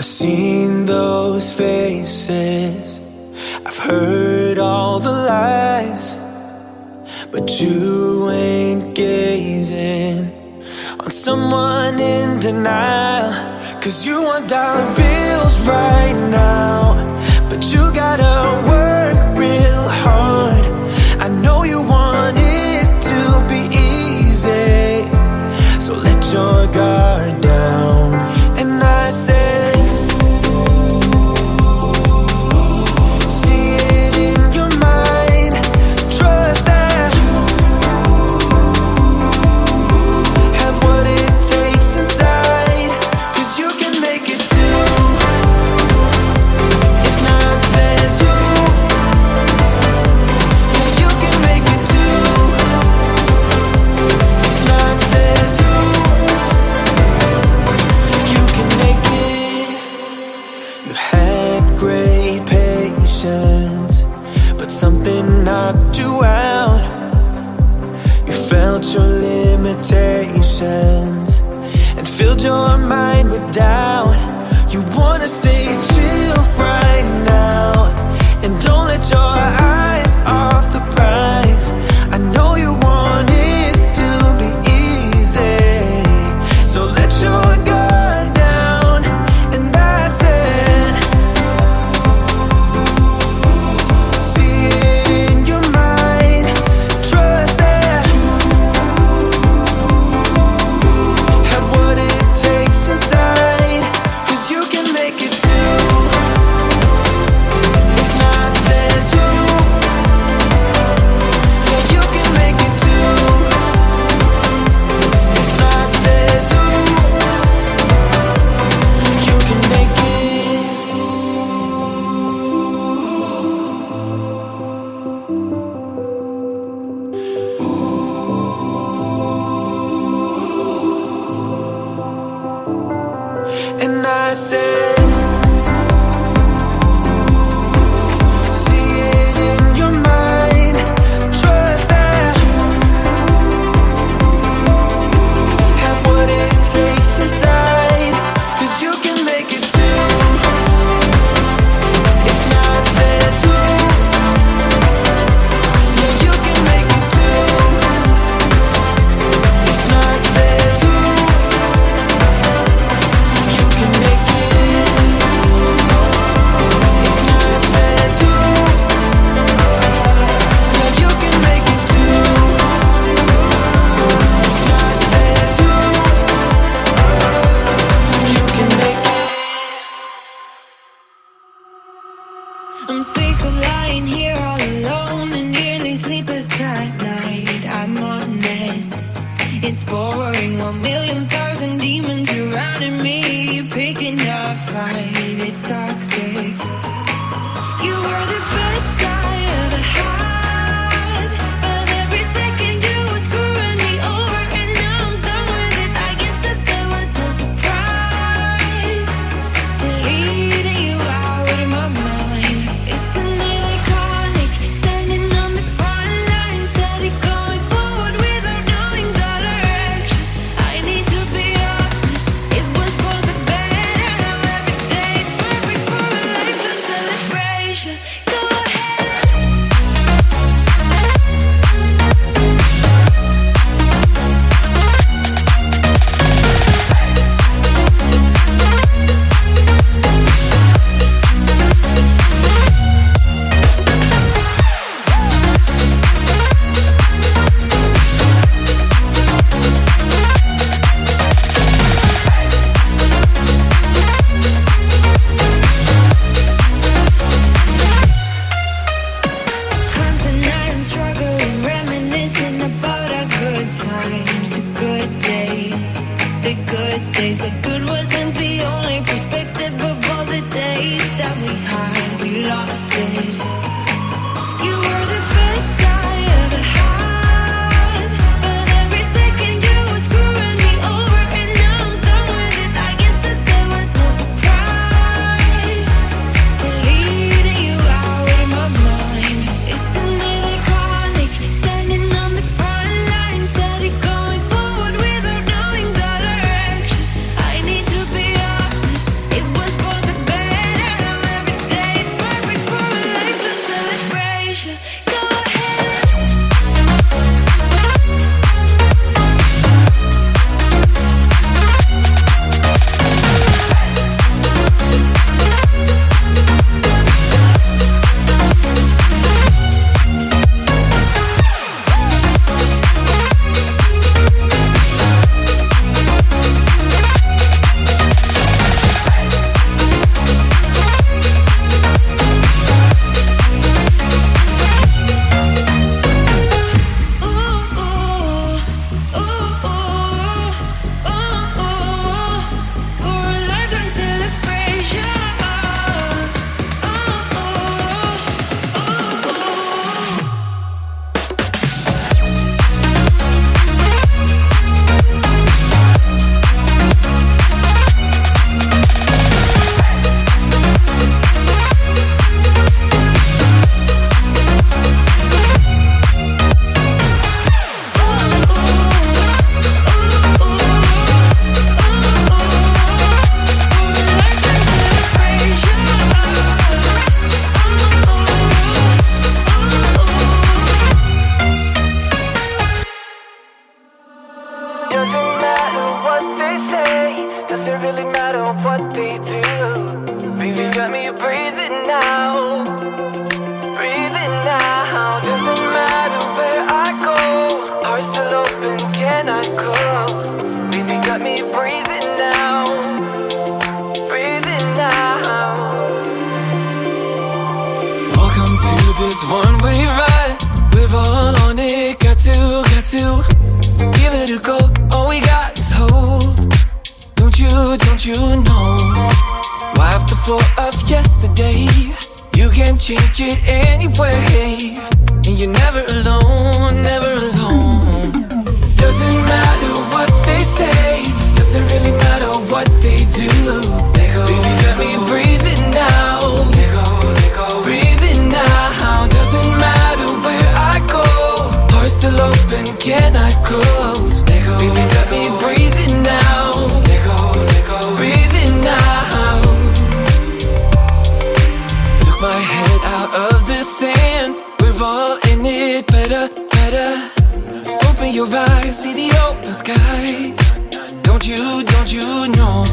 I've seen those faces, I've heard all the lies, but you ain't gazing on someone in denial. Cause you want dollar bills right now, but you gotta work real hard. I know you want it to be easy, so let your guard down. And I said, we lost it. You were the best I ever had. matter what they say? Does it really matter what they do? Baby, got me breathing now. breathing now. Doesn't matter where I go. Heart still open, can I close? Baby, got me breathing now. Breathe now. Welcome to this one-way ride. We're all on it, got to, got to give it a go don't you know? Wipe the floor of yesterday. You can change it anyway. And you're never alone, never alone. Doesn't matter what they say, doesn't really matter what they do. Baby, let me breathe now. Let now. Doesn't matter where I go, heart still open, can I close? Baby, let me breathe it now. Open your eyes, see the open sky. Don't you, don't you know?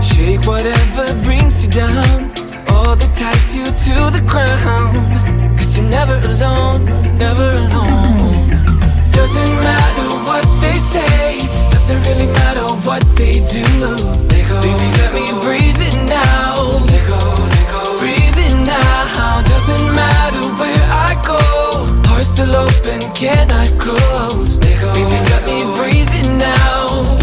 Shake whatever brings you down, all that ties you to the ground. Cause you're never alone, never alone. Doesn't matter what they say, doesn't really matter what they do. they go, baby, let me breathe it now. Let go, let go, breathe it now. Doesn't matter door is still open, Can I close. Baby, got me breathing now.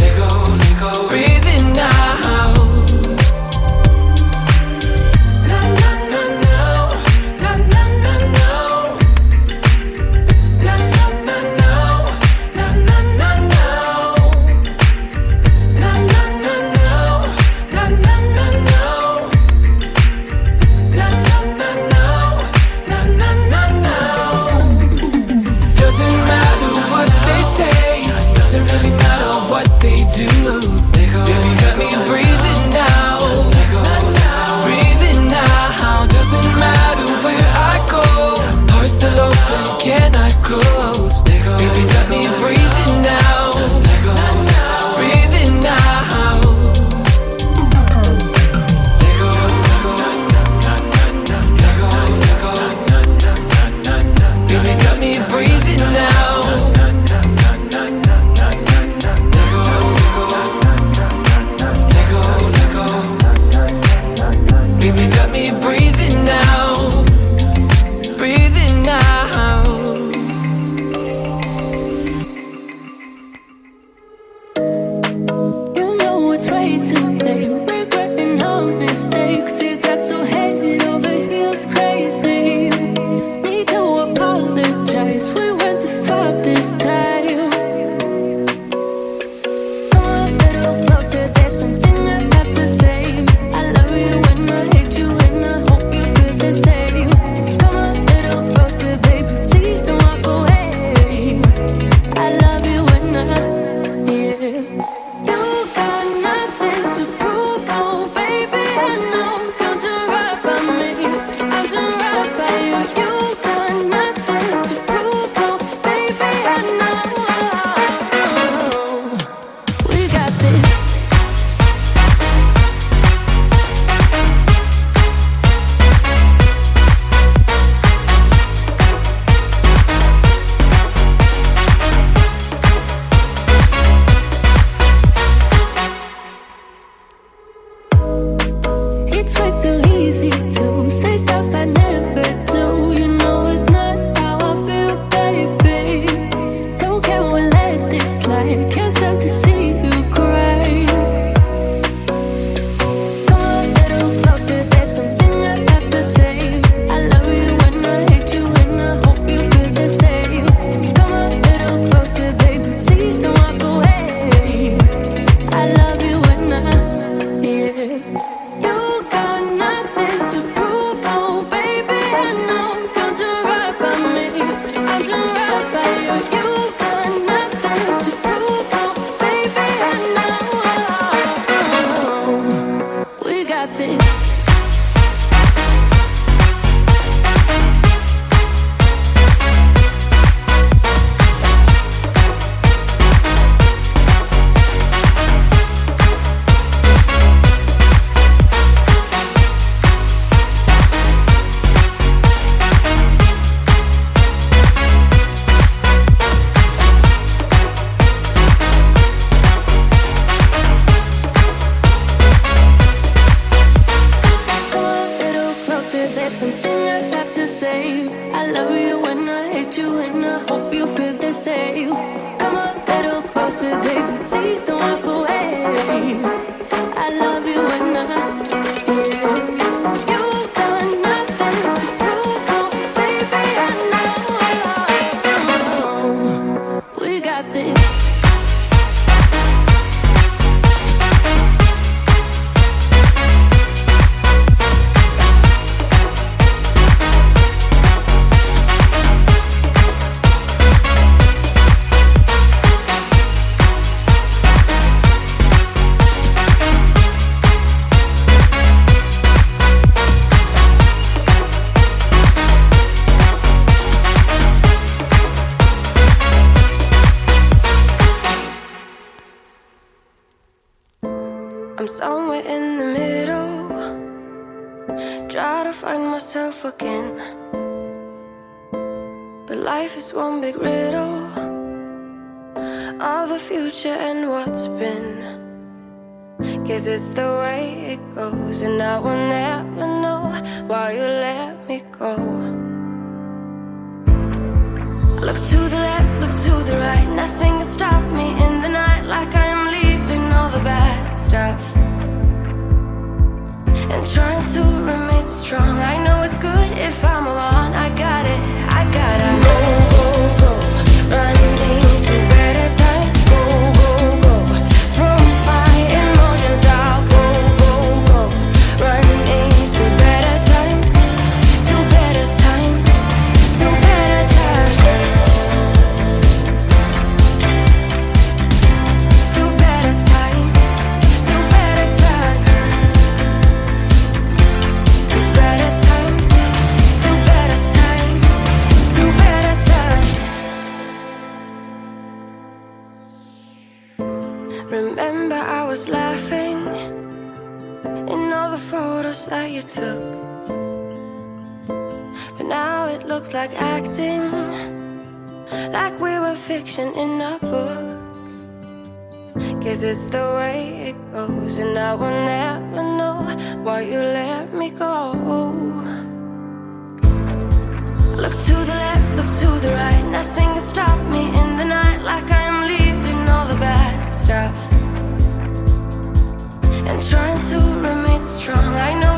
Look to the it looks like acting like we were fiction in a book. Guess it's the way it goes, and I will never know why you let me go. Look to the left, look to the right, nothing can stop me in the night, like I am leaving all the bad stuff and trying to remain strong. I know.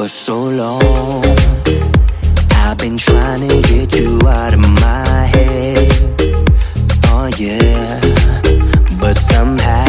for so long. I've been trying to get you out of my head. Oh, yeah. But somehow.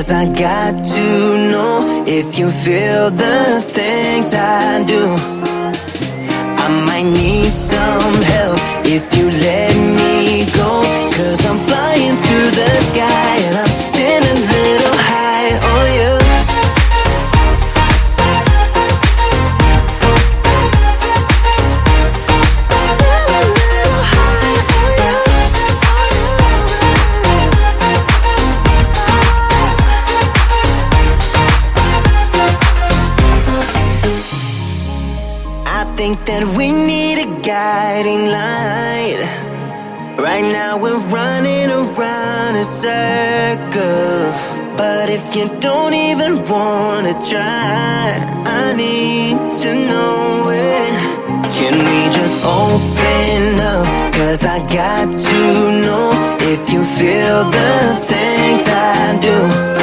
Cause I got to know if you feel the things I do. I might need some help if you let me go. you don't even wanna try. I need to know it. Can we just open up? Cause I got to know if you feel the things I do.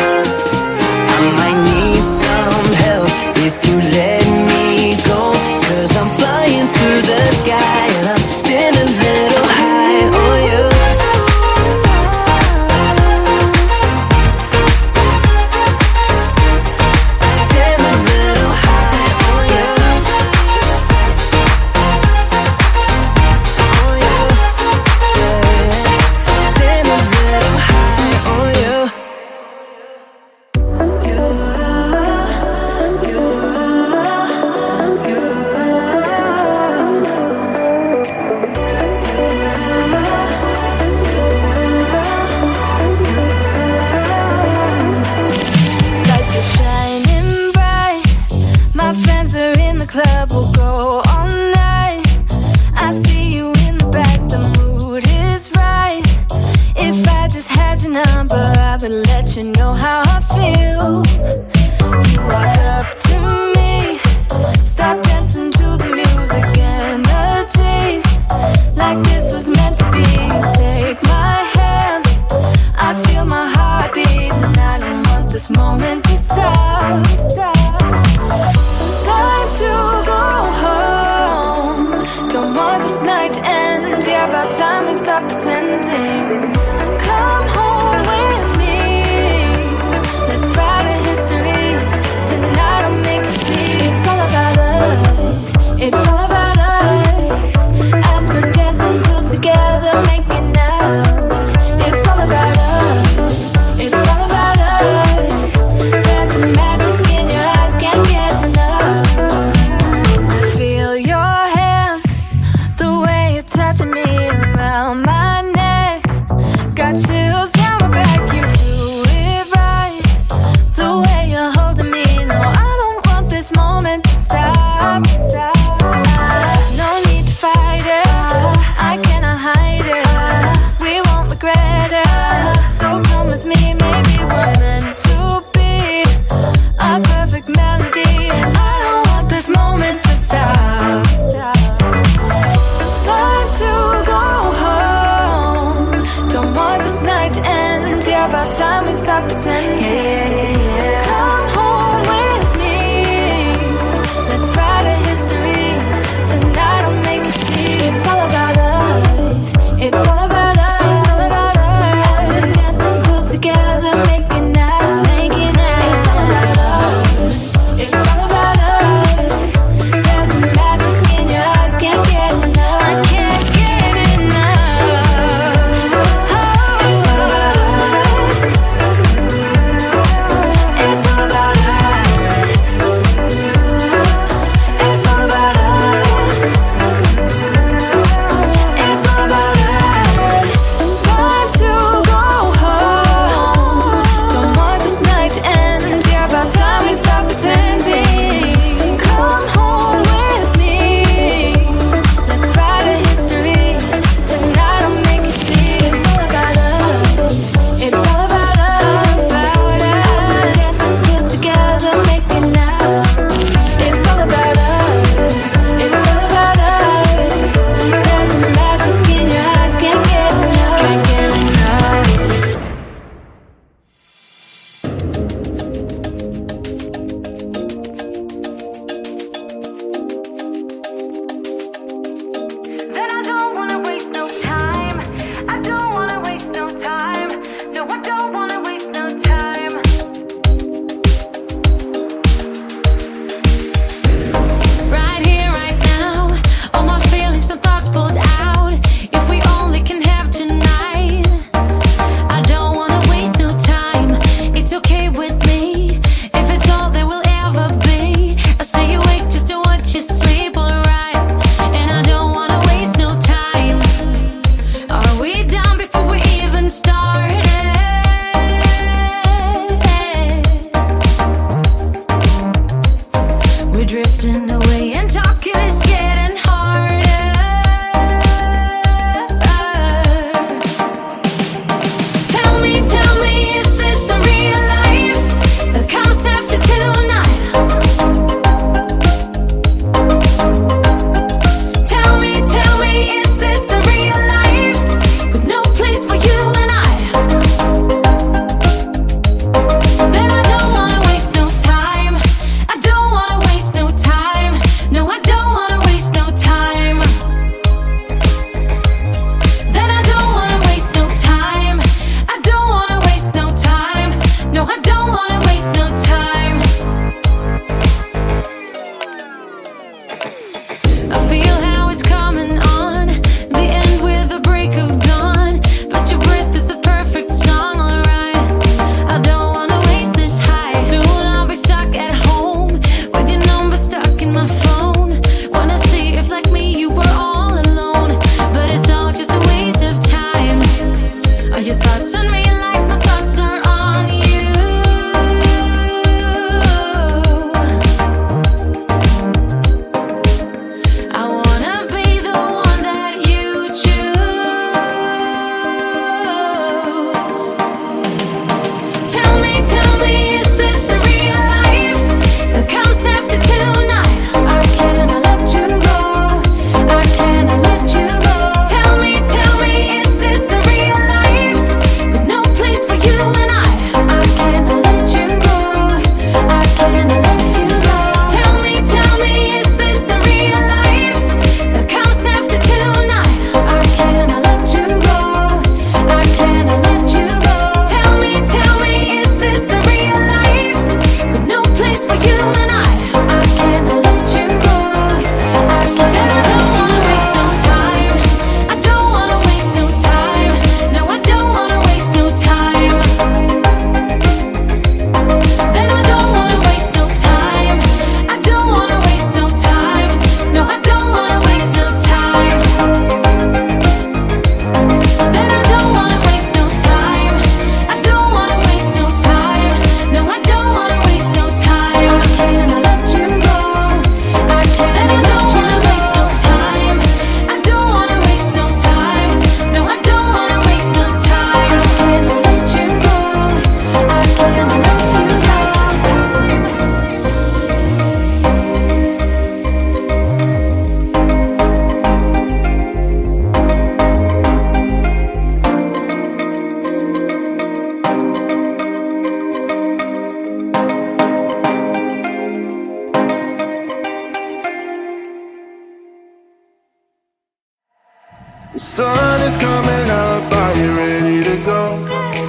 Sun is coming up, are you ready to go?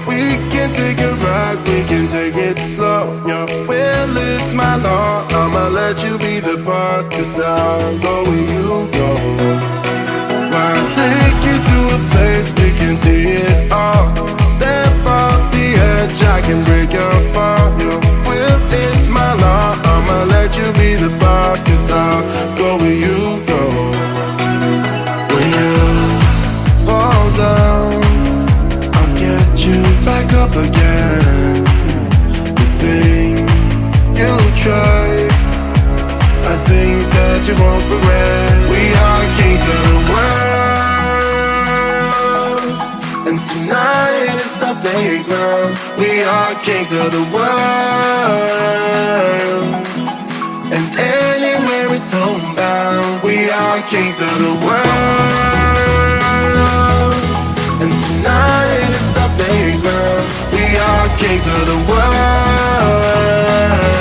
We can take a ride, we can take it slow. Your will is my law, I'ma let you be the boss, cause I'll go where you go. I'll take you to a place we can see it all. Step off the edge, I can break your fall. Your will is my law, I'ma let you be the boss, cause I'll go. Try are things that you won't regret. We are kings of the world, and tonight is our playground. We are kings of the world, and anywhere is homebound. We are kings of the world, and tonight is our playground. We are kings of the world.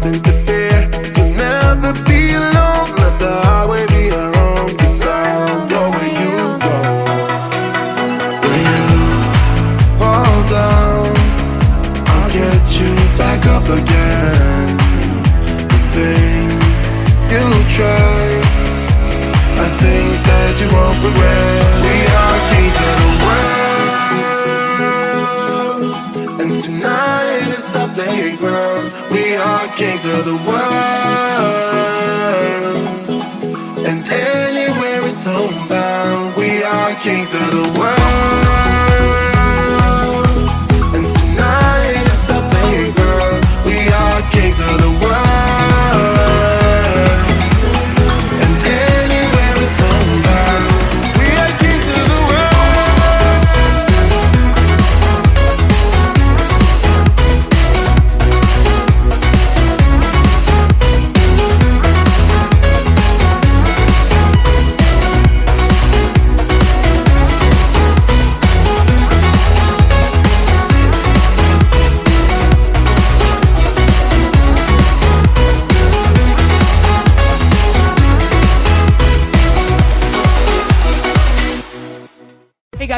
Nothing